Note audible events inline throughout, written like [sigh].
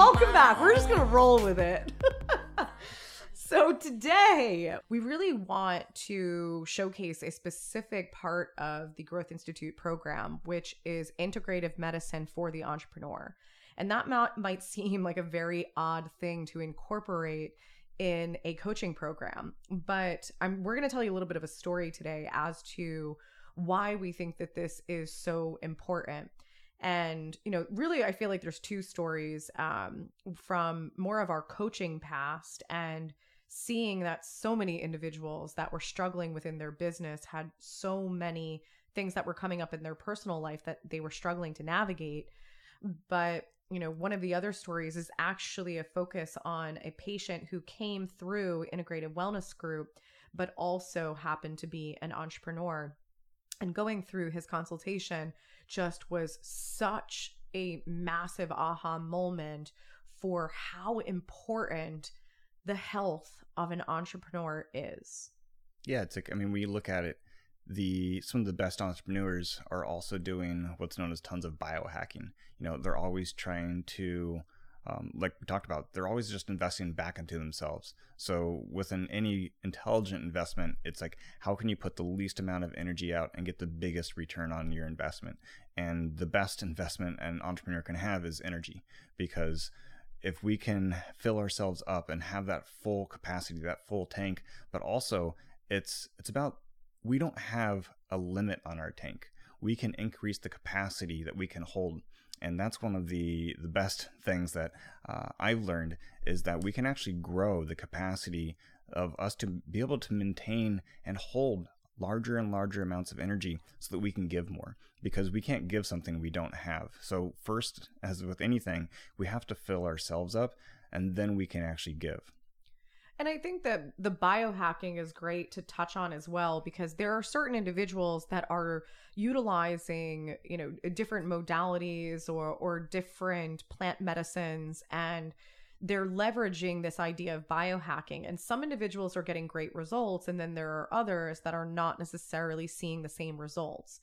Welcome back. We're just going to roll with it. [laughs] so, today we really want to showcase a specific part of the Growth Institute program, which is integrative medicine for the entrepreneur. And that might seem like a very odd thing to incorporate in a coaching program, but I'm, we're going to tell you a little bit of a story today as to why we think that this is so important and you know really i feel like there's two stories um, from more of our coaching past and seeing that so many individuals that were struggling within their business had so many things that were coming up in their personal life that they were struggling to navigate. But you know one of the other stories is actually a focus on a patient who came through integrative wellness group but also happened to be an entrepreneur and going through his consultation just was such a massive aha moment for how important the health of an entrepreneur is. Yeah, it's like I mean, when you look at it, the some of the best entrepreneurs are also doing what's known as tons of biohacking. You know, they're always trying to um, like we talked about, they're always just investing back into themselves. So within any intelligent investment, it's like how can you put the least amount of energy out and get the biggest return on your investment? And the best investment an entrepreneur can have is energy, because if we can fill ourselves up and have that full capacity, that full tank, but also it's it's about we don't have a limit on our tank. We can increase the capacity that we can hold and that's one of the the best things that uh, I've learned is that we can actually grow the capacity of us to be able to maintain and hold larger and larger amounts of energy so that we can give more because we can't give something we don't have. So first as with anything, we have to fill ourselves up and then we can actually give. And I think that the biohacking is great to touch on as well because there are certain individuals that are utilizing, you know, different modalities or or different plant medicines and they're leveraging this idea of biohacking and some individuals are getting great results and then there are others that are not necessarily seeing the same results.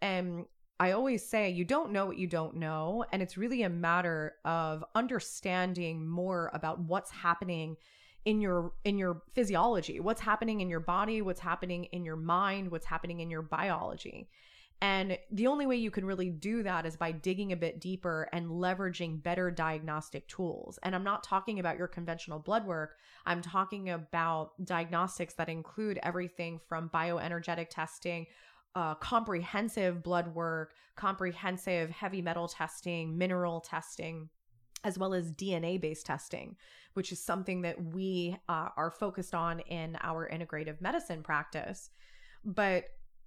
And I always say you don't know what you don't know and it's really a matter of understanding more about what's happening in your in your physiology what's happening in your body what's happening in your mind what's happening in your biology and the only way you can really do that is by digging a bit deeper and leveraging better diagnostic tools. And I'm not talking about your conventional blood work. I'm talking about diagnostics that include everything from bioenergetic testing, uh, comprehensive blood work, comprehensive heavy metal testing, mineral testing, as well as DNA based testing which is something that we uh, are focused on in our integrative medicine practice. But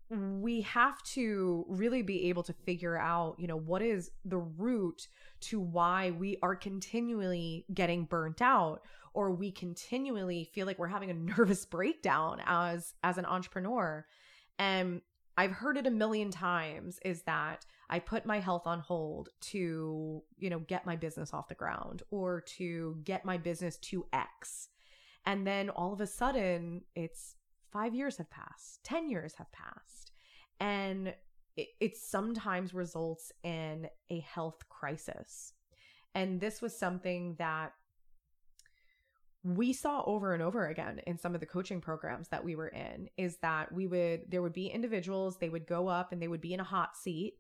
we have to really be able to figure out, you know, what is the root to why we are continually getting burnt out or we continually feel like we're having a [laughs] nervous breakdown as as an entrepreneur. And I've heard it a million times is that I put my health on hold to, you know, get my business off the ground or to get my business to X. And then all of a sudden, it's five years have passed, 10 years have passed. And it, it sometimes results in a health crisis. And this was something that we saw over and over again in some of the coaching programs that we were in is that we would there would be individuals they would go up and they would be in a hot seat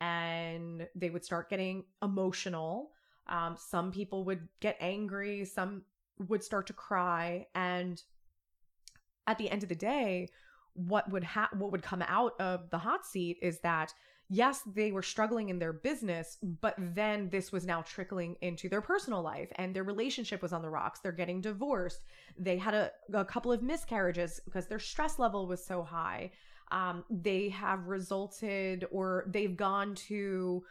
and they would start getting emotional um, some people would get angry some would start to cry and at the end of the day what would ha- what would come out of the hot seat is that yes, they were struggling in their business, but then this was now trickling into their personal life and their relationship was on the rocks. They're getting divorced. They had a, a couple of miscarriages because their stress level was so high. Um, they have resulted or they've gone to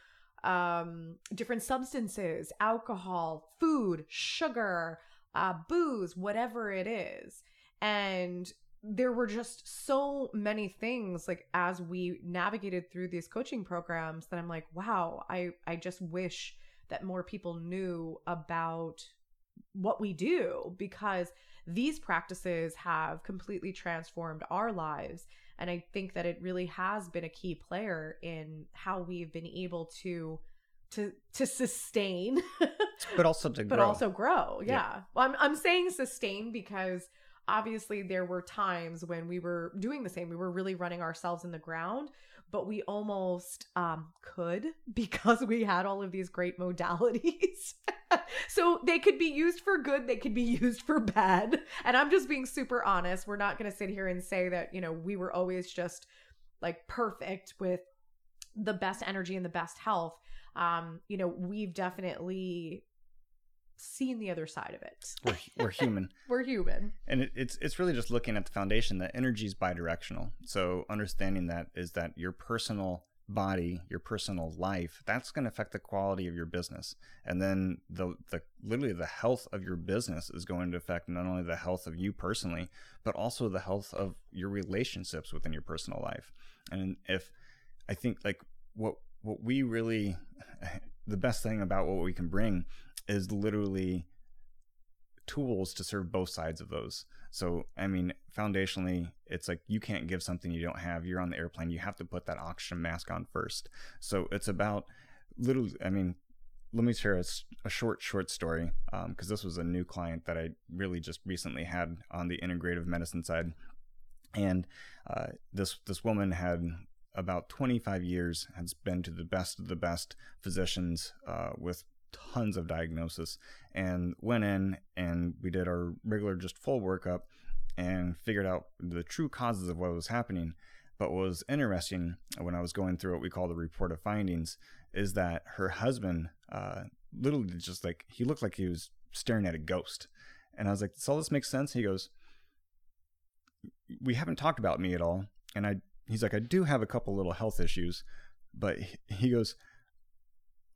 um, different substances, alcohol, food, sugar, uh, booze, whatever it is. And there were just so many things like as we navigated through these coaching programs that I'm like, wow, I I just wish that more people knew about what we do because these practices have completely transformed our lives and I think that it really has been a key player in how we've been able to to to sustain but also to [laughs] but grow. also grow. Yeah. Yeah. Well, I'm I'm saying sustain because obviously there were times when we were doing the same. We were really running ourselves in the ground, but we almost um could [laughs] because we had all of these great modalities. [laughs] so they could be used for good, they could be [laughs] used for bad. And I'm just being super honest. We're not going to sit here and say that, you know, we were always just like perfect with the best energy and the best health. Um, you know, we've definitely seen the other side of it. we're, we're human. [laughs] We're human. And it, it's it's really just looking at the foundation that energy is bidirectional. So understanding that is that your personal body, your personal life, that's going to affect the quality of your business. And then the the literally the health of your business is going to affect not only the health of you personally, but also the health of your relationships within your personal life. And if I think like what what we really [sighs] the best thing about what we can bring is literally tools to serve both sides of those. So, I mean, foundationally, it's like you can't give something you don't have. You're on the airplane, you have to put that oxygen mask on first. So, it's about little, I mean, let me share a short, short story because this was a new client that I really just recently had on the integrative medicine side. And uh, this this woman had about 25 years, has been to the best of the best physicians uh, with tons of diagnosis and went in and we did our regular just full workup and figured out the true causes of what was happening. But what was interesting when i was going through what we call the report of findings is that her husband uh, literally just like he looked like he was staring at a ghost. And i was like does all this make sense? He goes we haven't talked about me at all. And i he's like i do have a couple little health issues. But he- he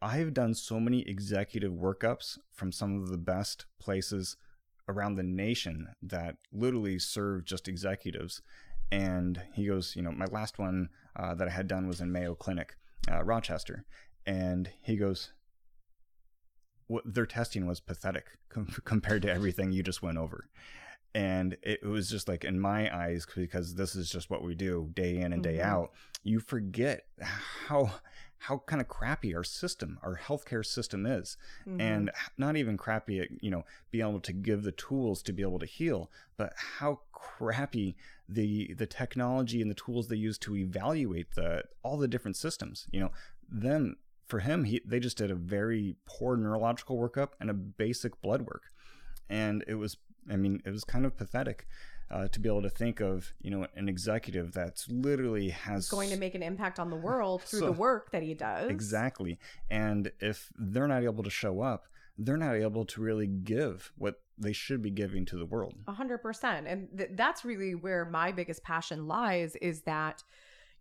goes I've done so many executive workups from some of the best places around the nation that literally serve just executives. And he goes, you know, my last one uh, that I had done was in Mayo Clinic, uh, Rochester. And he goes, what their testing was pathetic [laughs] com- compared to everything you just went over. And it was just like in my eyes, because this is just what we do day in and day Mhm. out, you forget how how kind of crappy our system, our healthcare system is, Mhm. and not even crappy at you know being able to give the tools to be able to heal, but how crappy the the technology and the tools they use to evaluate the all the different systems. You know, them for him, he they just did a very poor neurological workup and a basic blood work, and it was. I mean, it was kind of pathetic uh, to be able to think of, you know, an executive that's literally has going to make an impact on the [laughs] world through So- the work that he does. Exactly. And if they're not able to show up, they're not able to really give what they should be giving to the world. A hundred percent. And th- that's really where my biggest passion lies is that,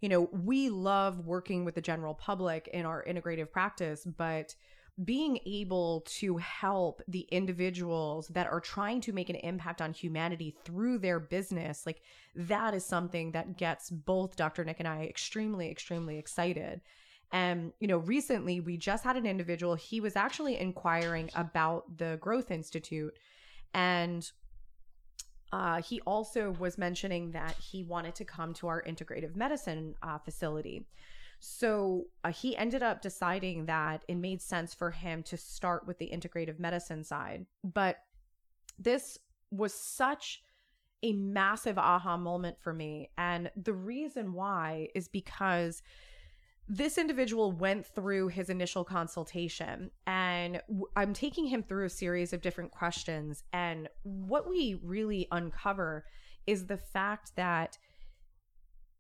you know, we love working with the general public in our integrative practice, but being able to help the individuals that are trying to make an impact on humanity through their business, like that is something that gets both Dr. Nick and I extremely, extremely excited. And, you know, recently we just had an individual, he was actually inquiring about the Growth Institute. And uh, he also was mentioning that he wanted to come to our integrative medicine uh, facility. So uh, he ended up deciding that it made sense for him to start with the integrative medicine side. But this was such a massive aha moment for me. And the reason why is because this individual went through his initial consultation and I'm taking him through a series of different questions. And what we really uncover is the fact that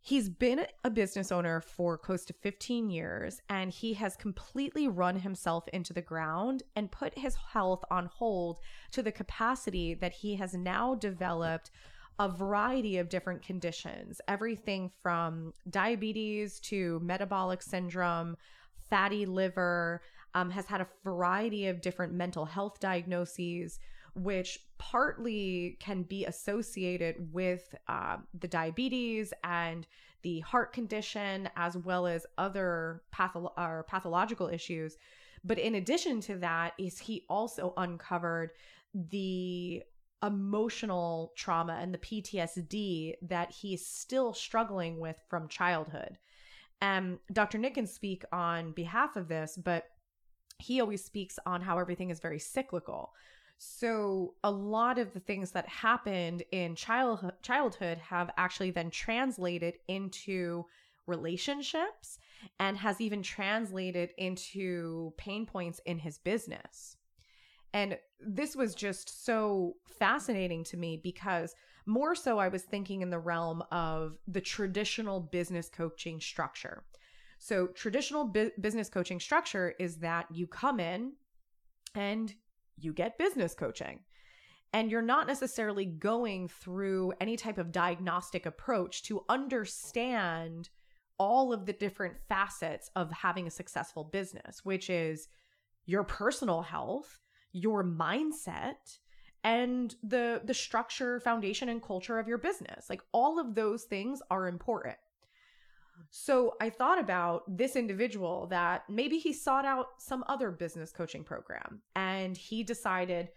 he's been a business owner for close to 15 years and he has completely run himself into the ground and put his health on hold to the capacity that he has now developed a variety of different conditions everything from diabetes to metabolic syndrome fatty liver, um, has had a variety of different mental health diagnoses, which partly can be associated with uh, the diabetes and the heart condition, as well as other patho- or pathological issues. But in addition to that, is he also uncovered the emotional trauma and the PTSD that he's still struggling with from childhood. And Dr. Nick can speak on behalf of this, but he always speaks on how everything is very cyclical. So a lot of the things that happened in childhood childhood have actually then translated into relationships and has even translated into pain points in his business. And this was just so fascinating to me because more so I was thinking in the realm of the traditional business coaching structure. So, traditional bu- business coaching structure is that you come in and you get business coaching. And you're not necessarily going through any type of diagnostic approach to understand all of the different facets of having a successful business, which is your personal health, your mindset, and the the structure, foundation and culture of your business. Like all of those things are important. So I thought about this individual that maybe he sought out some other business coaching program and he decided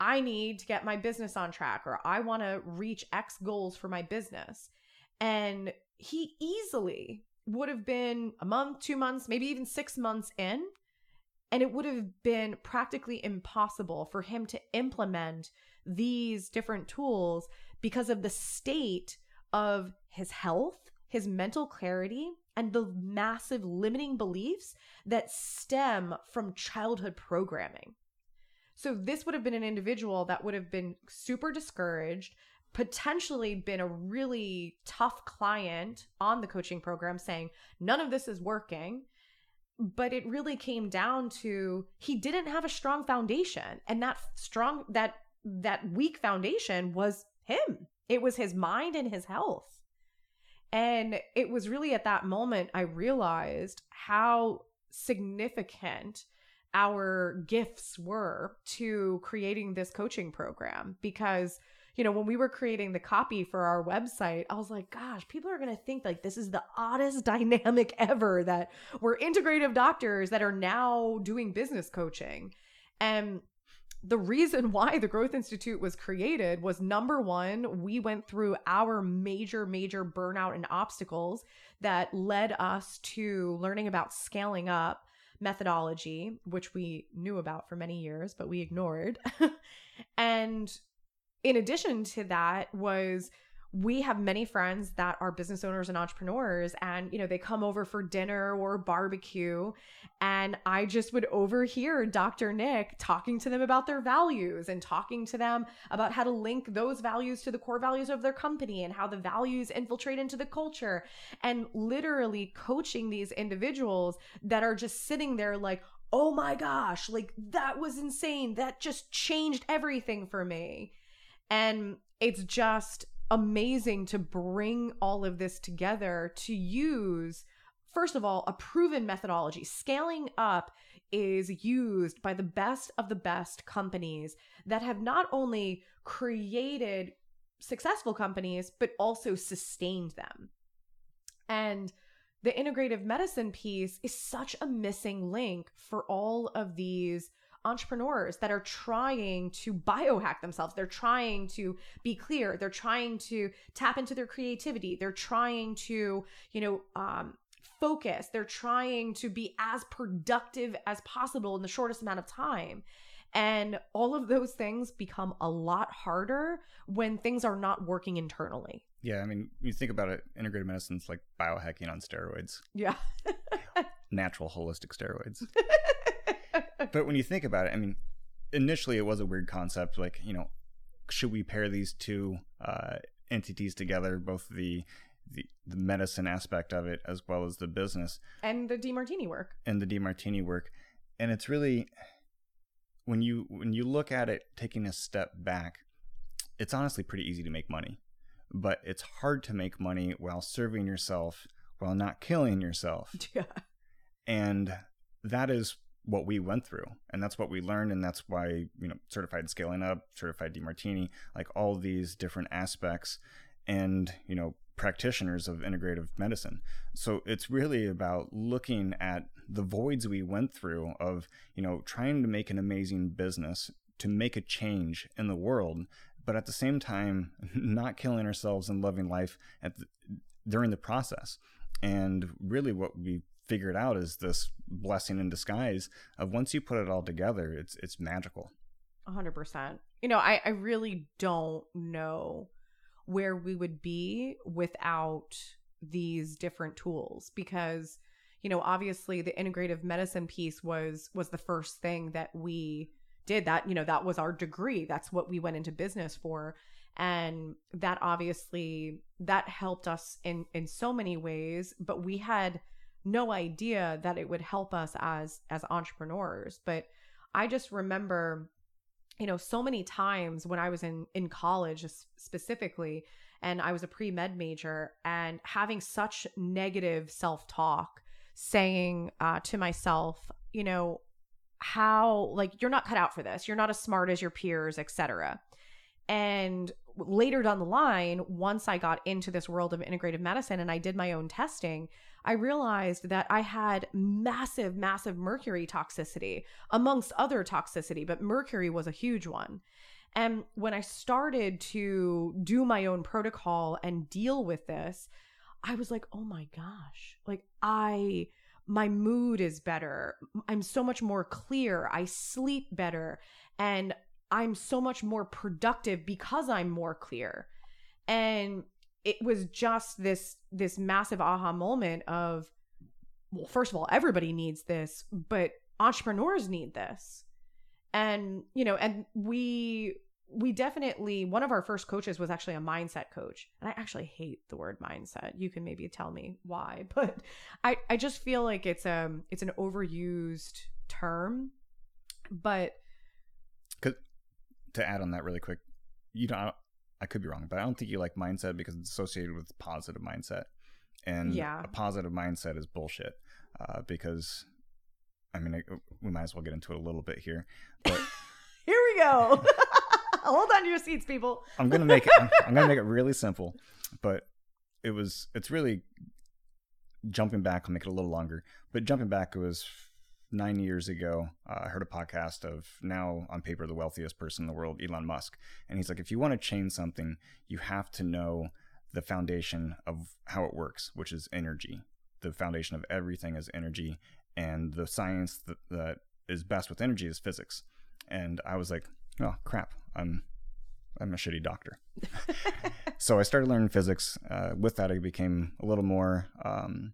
I need to get my business on track or I want to reach X goals for my business. And he easily would have been a month, two months, maybe even six months in. And it would have been practically impossible for him to implement these different tools because of the state of his health his mental clarity, and the massive limiting beliefs that stem from childhood programming. So, this would have been an individual that would have been super discouraged, potentially been a really tough client on the coaching program saying, none of this is working. But it really came down to he didn't have a strong foundation. And that strong, that, that weak foundation was him. It was his mind and his health. And it was really at that moment I realized how significant our gifts were to creating this coaching program. Because you know when we were creating the copy for our website i was like gosh people are going to think like this is the oddest [laughs] dynamic ever that we're integrative doctors that are now doing business coaching. And the reason [laughs] why the Growth Institute was created was number one, we went through our major, major burnout and obstacles that led us to learning about scaling up methodology, which we knew about for many years, but we ignored. [laughs] and in addition to that, was we have many friends that are business owners and entrepreneurs and you know they come over for dinner or barbecue and i just would overhear dr nick talking to them about their values and talking to them about how to link those values to the core values of their company and how the values infiltrate into the culture and literally coaching these individuals that are just sitting there like oh my gosh like that was insane. That just changed everything for me. And it's just amazing to bring all of this together to use first of all a proven methodology. Scaling up is used by the best of the best companies that have not only created successful companies but also sustained them. And the integrative medicine piece is such a missing link for all of these entrepreneurs that are trying to biohack themselves. They're trying to be clear. They're trying to tap into their creativity. They're trying to, you know, um, focus. They're trying to be as productive as possible in the shortest amount of time. And all of those things become a lot harder when things are not working internally. Yeah, I mean, you think about it, integrated medicine's like biohacking on steroids. Yeah. [laughs] Natural holistic steroids. [laughs] [laughs] but when you think about it, I mean, initially it was a weird concept. Like, you know, should we pair these two uh, entities together, both the, the the medicine aspect of it as well as the business and the Demartini work and the Demartini work, and it's really when you when you look at it, taking a step back, it's honestly pretty easy to make money, but it's hard to make money while serving yourself while not killing yourself. [laughs] Yeah. And that is what we went through. And that's what we learned and that's why you know certified scaling up certified demartini like all these different aspects and you know practitioners of integrative medicine. So it's really about looking at the voids we went through of you know trying to make an amazing business to make a change in the world but at the same time [laughs] not killing ourselves and loving life at the, during the process. And really what we figured out is this blessing in disguise of once you put it all together, it's it's magical. hundred percent. You know, I, I really don't know where we would be without these different tools because you know obviously the integrative medicine piece was was the first thing that we did that you know that was our degree that's what we went into business for and that obviously that helped us in in so many ways but we had no idea that it would help us as as entrepreneurs but i just remember you know so many times when i was in in college specifically and i was a pre-med major and having such negative self-talk saying uh, to myself you know how like you're not cut out for this. You're not as smart as your peers etc and later down the line once i got into this world of integrative medicine and i did my own testing I realized that I had massive, massive mercury toxicity amongst other toxicity, but mercury was a huge one. And when I started to do my own protocol and deal with this, I was like, oh my gosh, like I, my mood is better. I'm so much more clear. I sleep better. And I'm so much more productive because I'm more clear. And it was just this this massive aha moment of well first of all everybody needs this but entrepreneurs need this. And you know and we we definitely one of our first coaches was actually a mindset coach. And i actually hate the word mindset. You can maybe tell me why [laughs] but i i just feel like it's um it's an overused term. But Cause, to add on that really quick you know I could be wrong, but I don't think you like mindset because it's associated with positive mindset. And yeah. a positive mindset is bullshit uh, because, I mean, I, we might as well get into it a little bit here. But [laughs] here we go. [laughs] Hold on to your seats, people. I'm gonna make it. I'm, I'm gonna make it really simple, but it was. It's really jumping back. I'll make it a little longer, but jumping back, it was nine years ago, uh, I heard a podcast of now on paper the wealthiest person in the world, Elon Musk. And he's like, if you want to change something, you have to know the foundation of how it works, which is energy. The foundation of everything is energy. And the science that, that is best with energy is physics. And I was like, oh, crap. I'm. I'm a shitty doctor. [laughs] so I started learning physics. Uh, with that, I became a little more um,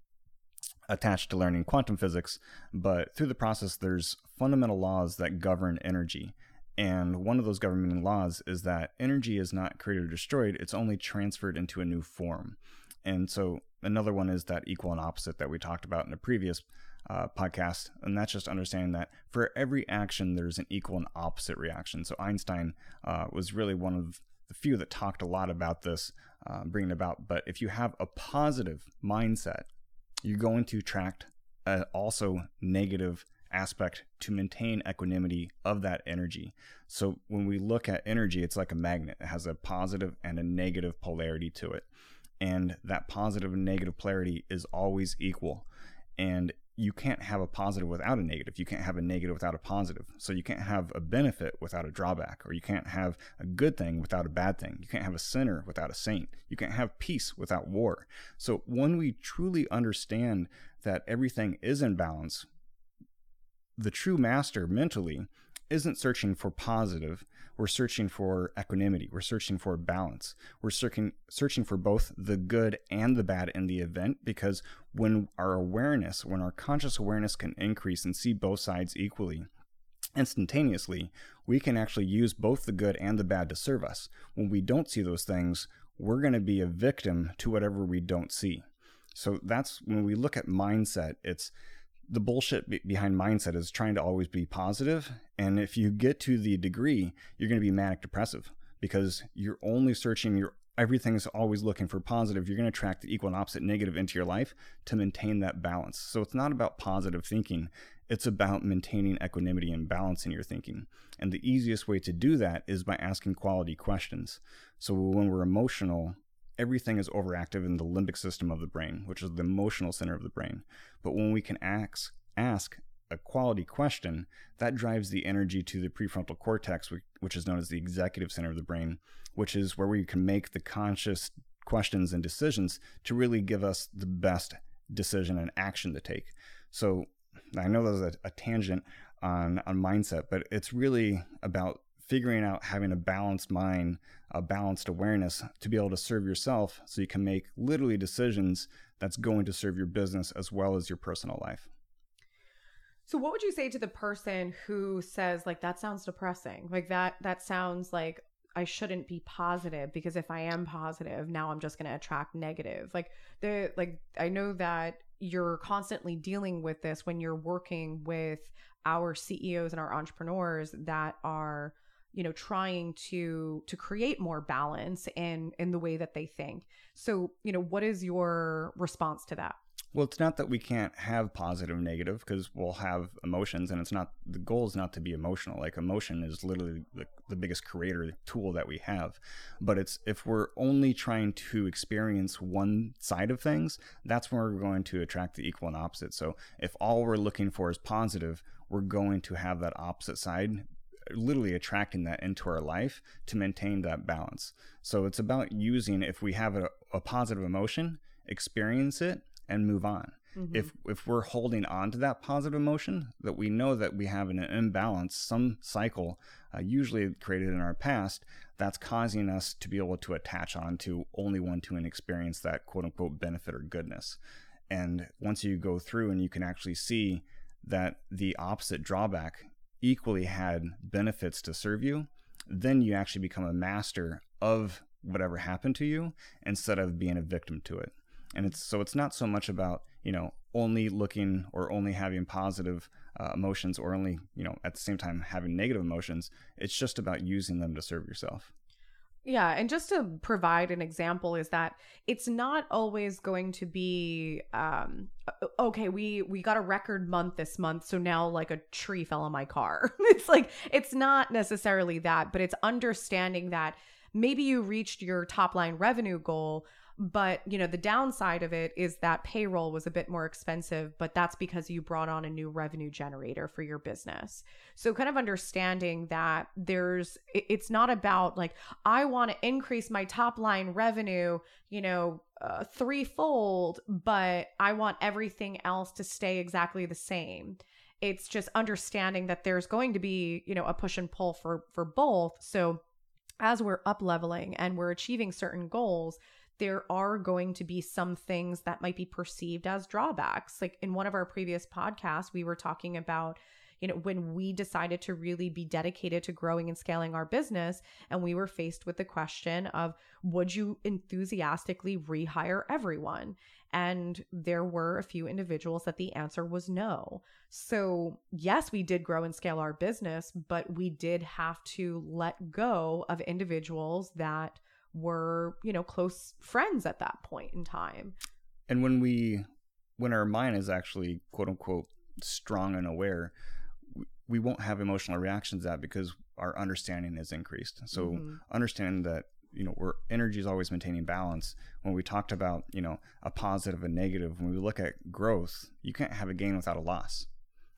attached to learning quantum physics, but through the process, there's fundamental laws that govern energy. And one of those governing laws is that energy is not created or destroyed, it's only transferred into a new form. And so another one is that equal and opposite that we talked about in a previous uh, podcast. And that's just understanding that for every action, there's an equal and opposite reaction. So Einstein uh, was really one of the few that talked a lot about this, uh, bringing about. But if you have a positive mindset, you're going to attract a also negative aspect to maintain equanimity of that energy. So when we look at energy, it's like a magnet. It has a positive and a negative polarity to it. And that positive and negative polarity is always equal. And you can't have a positive without a negative. You can't have a negative without a positive. So you can't have a benefit without a drawback, or you can't have a good thing without a bad thing. You can't have a sinner without a saint. You can't have peace without war. So when we truly understand that everything is in balance, the true master mentally isn't searching for positive. We're searching for equanimity. We're searching for balance. We're searching searching for both the good and the bad in the event because when our awareness, when our conscious awareness can increase and see both sides equally, instantaneously, we can actually use both the good and the bad to serve us. When we don't see those things, we're going to be a victim to whatever we don't see. So that's when we look at mindset, it's the bullshit be- behind mindset is trying to always be positive and if you get to the degree you're going to be manic depressive because you're only searching your everything's always looking for positive you're going to attract the equal and opposite negative into your life to maintain that balance so it's not about positive thinking It's about maintaining equanimity and balance in your thinking. And the easiest way to do that is by asking quality questions. So when we're emotional, everything is overactive in the limbic system of the brain, which is the emotional center of the brain. But when we can ask, ask a quality question, that drives the energy to the prefrontal cortex, which is known as the executive center of the brain, which is where we can make the conscious questions and decisions to really give us the best decision and action to take. So I know there's a, a tangent on, on mindset, but it's really about figuring out having a balanced mind, a balanced awareness to be able to serve yourself so you can make literally decisions that's going to serve your business as well as your personal life. So what would you say to the person who says like that sounds depressing? Like that that sounds like I shouldn't be positive because if I am positive, now I'm just going to attract negative. Like the like I know that you're constantly dealing with this when you're working with our CEOs and our entrepreneurs that are you know trying to to create more balance in in the way that they think so you know what is your response to that well, it's not that we can't have positive, negative, because we'll have emotions, and it's not the goal is not to be emotional. Like emotion is literally the, the biggest creator tool that we have. But it's if we're only trying to experience one side of things, that's where we're going to attract the equal and opposite. So if all we're looking for is positive, we're going to have that opposite side literally attracting that into our life to maintain that balance. So it's about using if we have a, a positive emotion, experience it and move on. Mm-hmm. If if we're holding on to that positive emotion, that we know that we have an imbalance, some cycle, uh, usually created in our past, that's causing us to be able to attach on to only one to and experience that quote unquote benefit or goodness. And once you go through and you can actually see that the opposite drawback equally had benefits to serve you, then you actually become a master of whatever happened to you instead of being a victim to it. And it's so it's not so much about you know only looking or only having positive uh, emotions or only you know at the same time having negative emotions. It's just about using them to serve yourself yeah, and just to provide an example is that it's not always going to be um okay, we we got a record month this month, so now like a tree fell on my car. [laughs] it's like it's not necessarily that, but it's understanding that maybe you reached your top line revenue goal, but, you know, the downside of it is that payroll was a bit more expensive, but that's because you brought on a new revenue generator for your business. So, kind of understanding that there's, it's not about like, I want to increase my top line revenue, you know, uh, threefold, but I want everything else to stay exactly the same it's just understanding that there's going to be you know a push and pull for for both so as we're up leveling and we're achieving certain goals there are going to be some things that might be perceived as drawbacks. Like in one of our previous podcasts, we were talking about you know, when we decided to really be dedicated to growing and scaling our business, and we were faced with the question of would you enthusiastically rehire everyone? And there were a few individuals that the answer was no. So, yes, we did grow and scale our business, but we did have to let go of individuals that were, you know, close friends at that point in time. And when we, when our mind is actually quote unquote strong and aware, we won't have emotional reactions to that because our understanding is increased. So mm-hmm. understanding that you know energy is always maintaining balance when we talked about you know a positive and negative when we look at growth you can't have a gain without a loss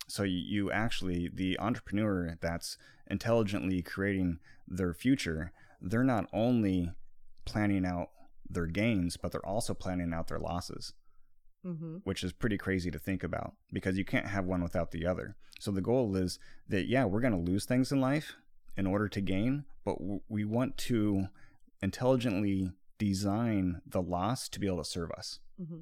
so you, you actually the entrepreneur that's intelligently creating their future they're not only planning out their gains, but they're also planning out their losses, mm-hmm. which is pretty crazy to think about because you can't have one without the other. So the goal is that, yeah, we're going to lose things in life in order to gain, but w- we want to intelligently design the loss to be able to serve us. Mm-hmm.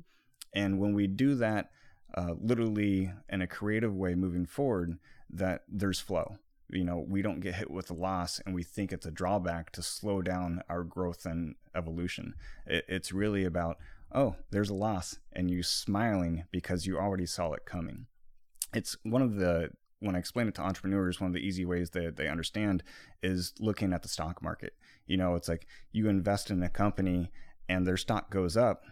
And when we do that, uh, literally in a creative way moving forward, that there's flow you know we don't get hit with a loss and we think it's a drawback to slow down our growth and evolution it, it's really about oh there's a loss and you smiling because you already saw it coming it's one of the when I explain it to entrepreneurs, one of the easy ways that they understand is looking at the stock market. You know, it's like you invest in a company and their stock goes up.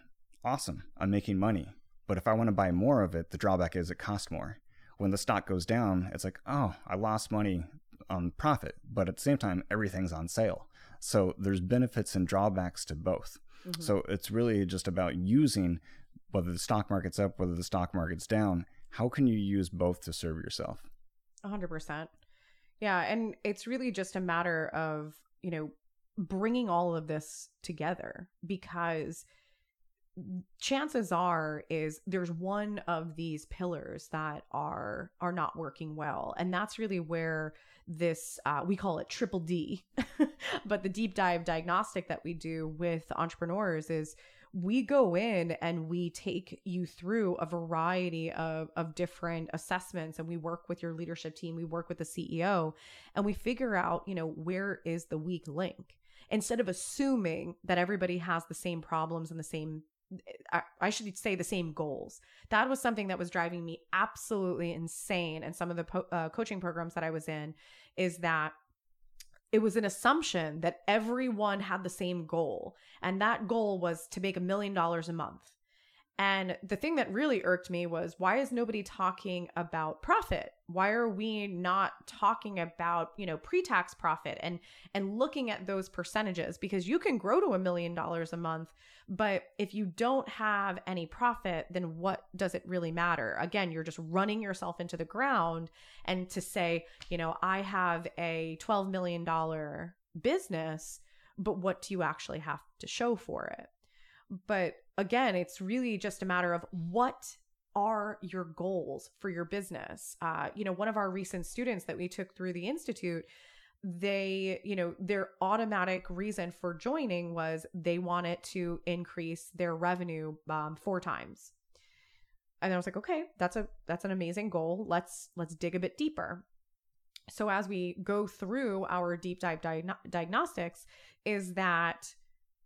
Awesome. I'm making money. But if I want to buy more of it, the drawback is it costs more. When the stock goes down, it's like, oh, I lost money on profit, but at the same time, everything's on sale. So there's benefits and drawbacks to both. Mm-hmm. So it's really just about using whether the stock market's up, whether the stock market's down. How can you use both to serve yourself? 100%. Yeah. And it's really just a matter of, you know, bringing all of this together because chances are is there's one of these pillars that are are not working well. And that's really where this uh, we call it triple d. [laughs] But the deep dive diagnostic that we do with entrepreneurs is we go in and we take you through a variety of, of different assessments and we work with your leadership team we work with the ceo and we figure out you know where is the weak link? Instead of assuming that everybody has the same problems and the same I, should say the same goals. That was something that was driving me absolutely insane. And some of the po- uh, coaching programs that I was in is that it was an assumption that everyone had the same goal. And that goal was to make a million dollars a month. And the thing that really irked me was why is nobody talking about profit? Why are we not talking about, you know, pre-tax profit and and looking at those percentages because you can grow to a million dollars a month, but if you don't have any profit, then what does it really matter? Again, you're just running yourself into the ground and to say, you know, I have a 12 million dollar business, but what do you actually have to show for it? But again, it's really just a matter of what are your goals for your business. Uh, you know, one of our recent students that we took through the institute, they, you know, their automatic reason for joining was they wanted to increase their revenue um, four times. And I was like, okay, that's a that's an amazing goal. Let's let's dig a bit deeper. So as we go through our deep dive diagnostics, is that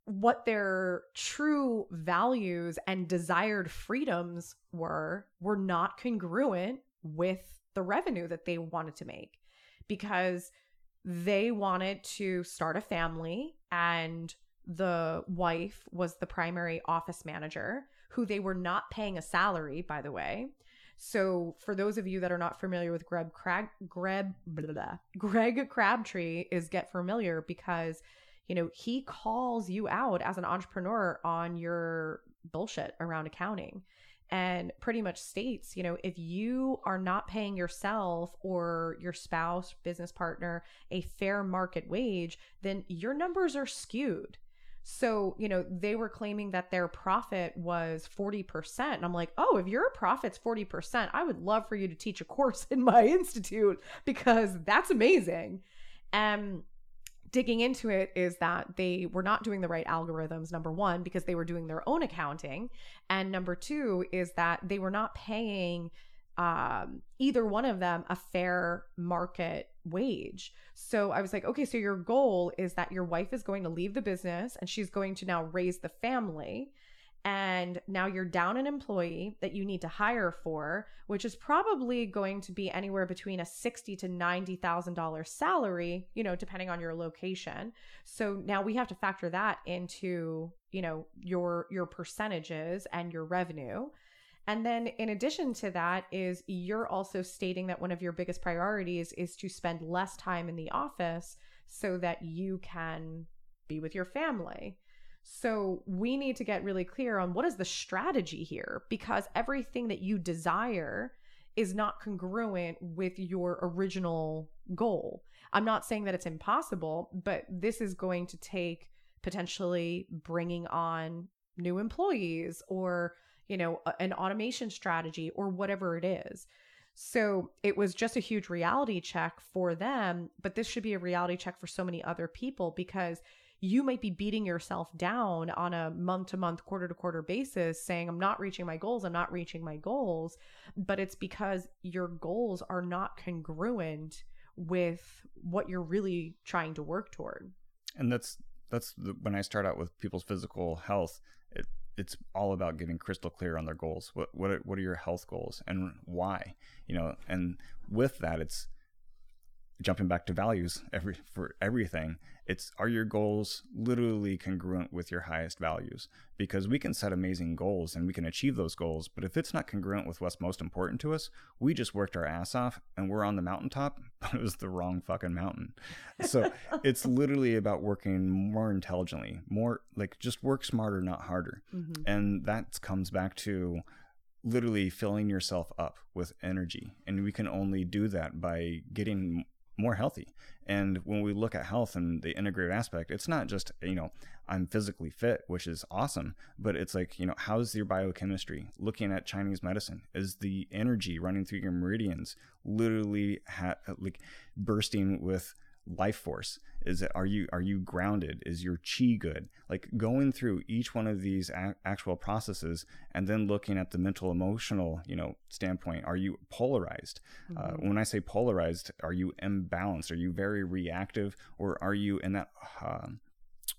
what their true values and desired freedoms were were not congruent with the revenue that they wanted to make because they wanted to start a family and the wife was the primary office manager who they were not paying a salary by the way. So for those of you that are not familiar with Greg Crab Greg blah, blah, Greg Crabtree is get familiar because you know, he calls you out as an entrepreneur on your bullshit around accounting and pretty much states, you know, if you are not paying yourself or your spouse, business partner a fair market wage, then your numbers are skewed. So, you know, they were claiming that their profit was 40%. And I'm like, oh, if your profit's 40%, I would love for you to teach a course [laughs] in my institute because that's amazing. And digging into it is that they were not doing the right algorithms number one because they were doing their own accounting. And number two is that they were not paying um, either one of them a fair market wage. So i was like okay so your goal is that your wife is going to leave the business and she's going to now raise the family and now you're down an employee that you need to hire for, which is probably going to be anywhere between a sixty to ninety thousand dollar salary, you know, depending on your location. So now we have to factor that into, you know, your your percentages and your revenue. And then in addition to that is you're also stating that one of your biggest priorities is to spend less time in the office so that you can be with your family. So we need to get really clear on what is the strategy here because everything that you desire is not congruent with your original goal. I'm not saying that it's impossible, but this is going to take potentially bringing on new employees or, you know, an automation strategy or whatever it is. So it was just a huge reality check for them, but this should be a reality check for so many other people because you might be beating yourself down on a month to month, quarter to quarter basis saying, I'm not reaching my goals, I'm not reaching my goals. But it's because your goals are not congruent with what you're really trying to work toward. And that's, that's the, when I start out with people's physical health, it, it's all about getting crystal clear on their goals. What, what, are, what are your health goals and why? You know, and with that, it's, jumping back to values every for everything it's are your goals literally congruent with your highest values? Because we can set amazing goals and we can achieve those goals but if it's not congruent with what's most important to us we just worked our ass off and we're on the mountaintop [laughs] but it was the wrong fucking mountain. So [laughs] it's literally about working more intelligently more like just work smarter not harder. Mm-hmm. and that comes back to literally filling yourself up with energy. And we can only do that by getting more healthy. And when we look at health and the integrated aspect, it's not just, you know, I'm physically fit, which is awesome, but it's like, you know, how's your biochemistry? Looking at Chinese medicine, is the energy running through your meridians literally ha- like bursting with life force is it are you are you grounded? Is your chi good? Like going through each one of these a- actual processes and then looking at the mental emotional you know standpoint are you polarized? Uh, mm-hmm. uh, when i say polarized are you imbalanced? Are you very reactive? Or are you in that uh,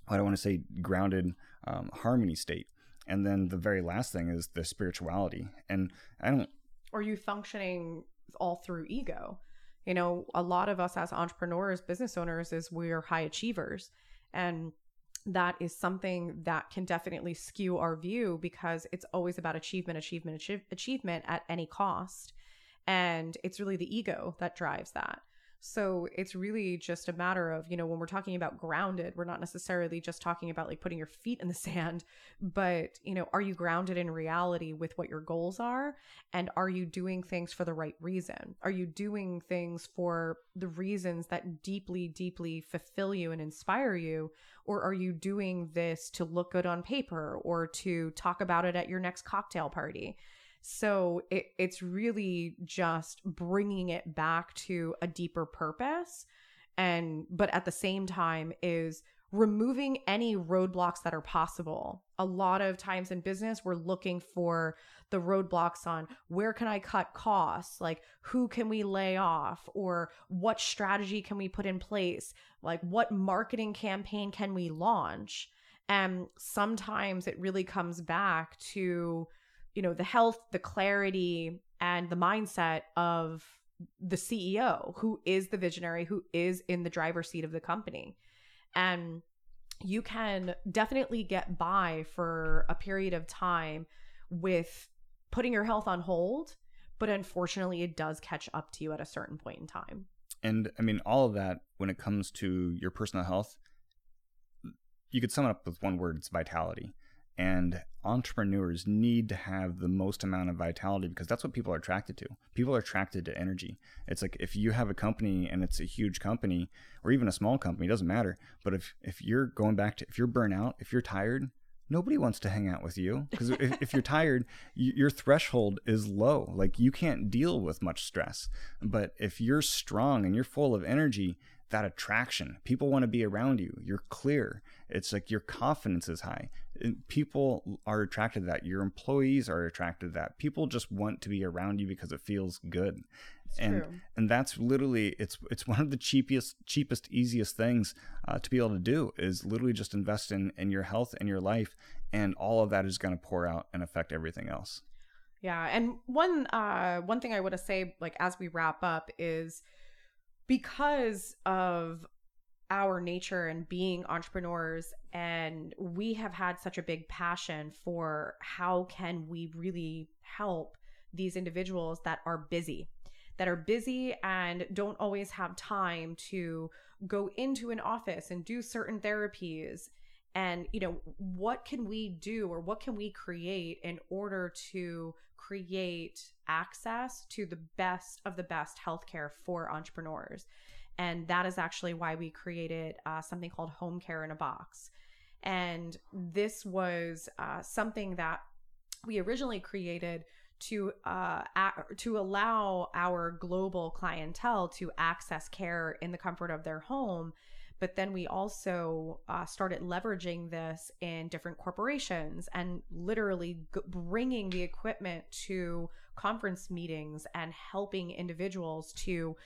i don't want to say grounded um, harmony state? And then the very last thing is the spirituality. And i don't are you functioning all through ego you know, a lot of us as entrepreneurs, business owners, is we're high achievers. And that is something that can definitely skew our view because it's always about achievement, achievement, achievement at any cost. And it's really the ego that drives that. So it's really just a matter of, you know, when we're talking about grounded, we're not necessarily just talking about like putting your feet in the [laughs] sand, but, you know, are you grounded in reality with what your goals are? And are you doing things for the right reason? Are you doing things for the reasons that deeply, deeply fulfill you and inspire you? Or are you doing this to look good on paper or to talk about it at your next cocktail party? So it, it's really just bringing it back to a deeper purpose. And, but at the same time, is removing any roadblocks that are possible. A lot of times in business, we're looking for the roadblocks on where can I cut costs? Like, who can we lay off? Or what strategy can we put in place? Like, what marketing campaign can we launch? And sometimes it really comes back to you know the health the clarity and the mindset of the CEO who is the visionary who is in the driver's seat of the company. And you can definitely get by for a period of time with putting your health on hold but unfortunately it does catch up to you at a certain point in time. And i mean all of that when it comes to your personal health you could sum it up with one word it's vitality and entrepreneurs need to have the most amount of vitality because that's what people are attracted to. People are attracted to energy. It's like if you have a company and it's a huge company or even a small company, it doesn't matter. But if if you're going back to if you're burnout, if you're tired, nobody wants to hang out with you because if, if, you're tired you, your threshold is low like you can't deal with much stress but if you're strong and you're full of energy that attraction. People want to be around you. You're clear. It's like your confidence is high. People are attracted to that. Your employees are attracted to that. People just want to be around you because it feels good. It's and true. and that's literally it's it's one of the cheapest cheapest easiest things uh, to be able to do is literally just invest in in your health and your life and all of that is going to pour out and affect everything else. Yeah, and one uh one thing I want to say like as we wrap up is because of our nature and being entrepreneurs and we have had such a big passion for how can we really help these individuals that are busy that are busy and don't always have time to go into an office and do certain therapies. And you know what can we do or what can we create in order to create access to the best of the best healthcare for entrepreneurs and that is actually why we created uh, something called home care in a box. And this was uh, something that we originally created to uh, to allow our global clientele to access care in the comfort of their home. But then we also uh, started leveraging this in different corporations and literally g- bringing the equipment to conference meetings and helping individuals to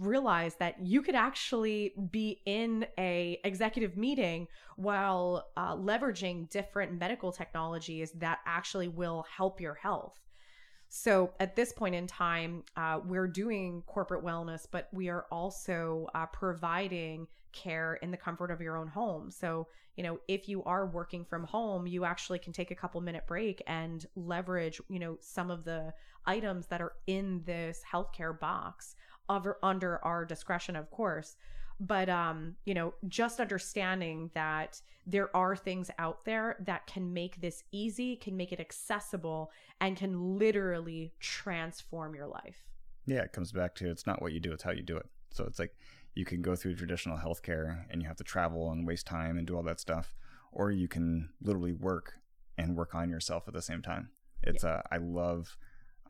realize that you could actually be in a executive meeting while uh, leveraging different medical technologies that actually will help your health So at this point in time, uh, we're doing corporate wellness, but we are also uh, providing care in the comfort of your own home. So, you know, if you are working from home, you actually can take a couple minute break and leverage, you know, some of the items that are in this healthcare box over, under our discretion, of course. But, um, you know, just understanding that there are things out there that can make this easy, can make it accessible, and can literally transform your life. Yeah, it comes back to it's not what you do, it's how you do it. So it's like you can go through traditional healthcare and you have to travel and waste time and do all that stuff, or you can literally work and work on yourself at the same time. It's yeah. uh, I love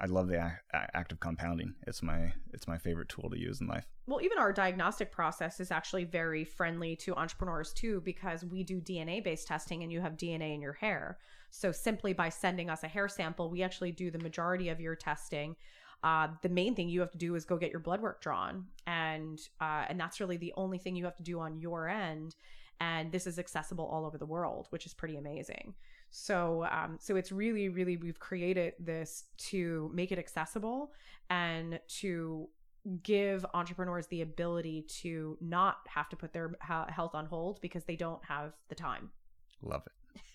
I love the act of compounding. It's my it's my favorite tool to use in life. Well, even our diagnostic process is actually very friendly to entrepreneurs too because we do DNA based testing and you have DNA in your hair. So simply by sending us a hair sample, we actually do the majority of your testing uh, the main thing you have to do is go get your blood work drawn, and uh, and that's really the only thing you have to do on your end. And this is accessible all over the world, which is pretty amazing. So, um, so it's really, really we've created this to make it accessible and to give entrepreneurs the ability to not have to put their health on hold because they don't have the time. Love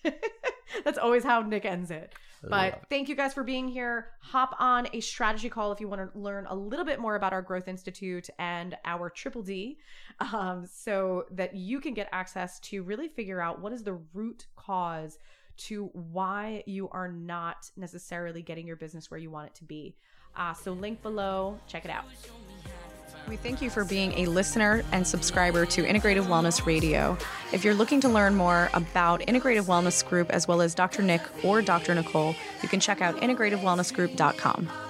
it. [laughs] That's always how Nick ends it. But thank you guys for being here. Hop on a strategy call if you want to learn a little bit more about our Growth Institute and our Triple D, um, so that you can get access to really figure out what is the root cause to why you are not necessarily getting your business where you want it to be. Uh, so, link below, check it out. We thank you for being a listener and subscriber to Integrative Wellness Radio. If you're looking to learn more about Integrative Wellness Group as well as Dr. Nick or Dr. Nicole, you can check out integrativewellnessgroup.com.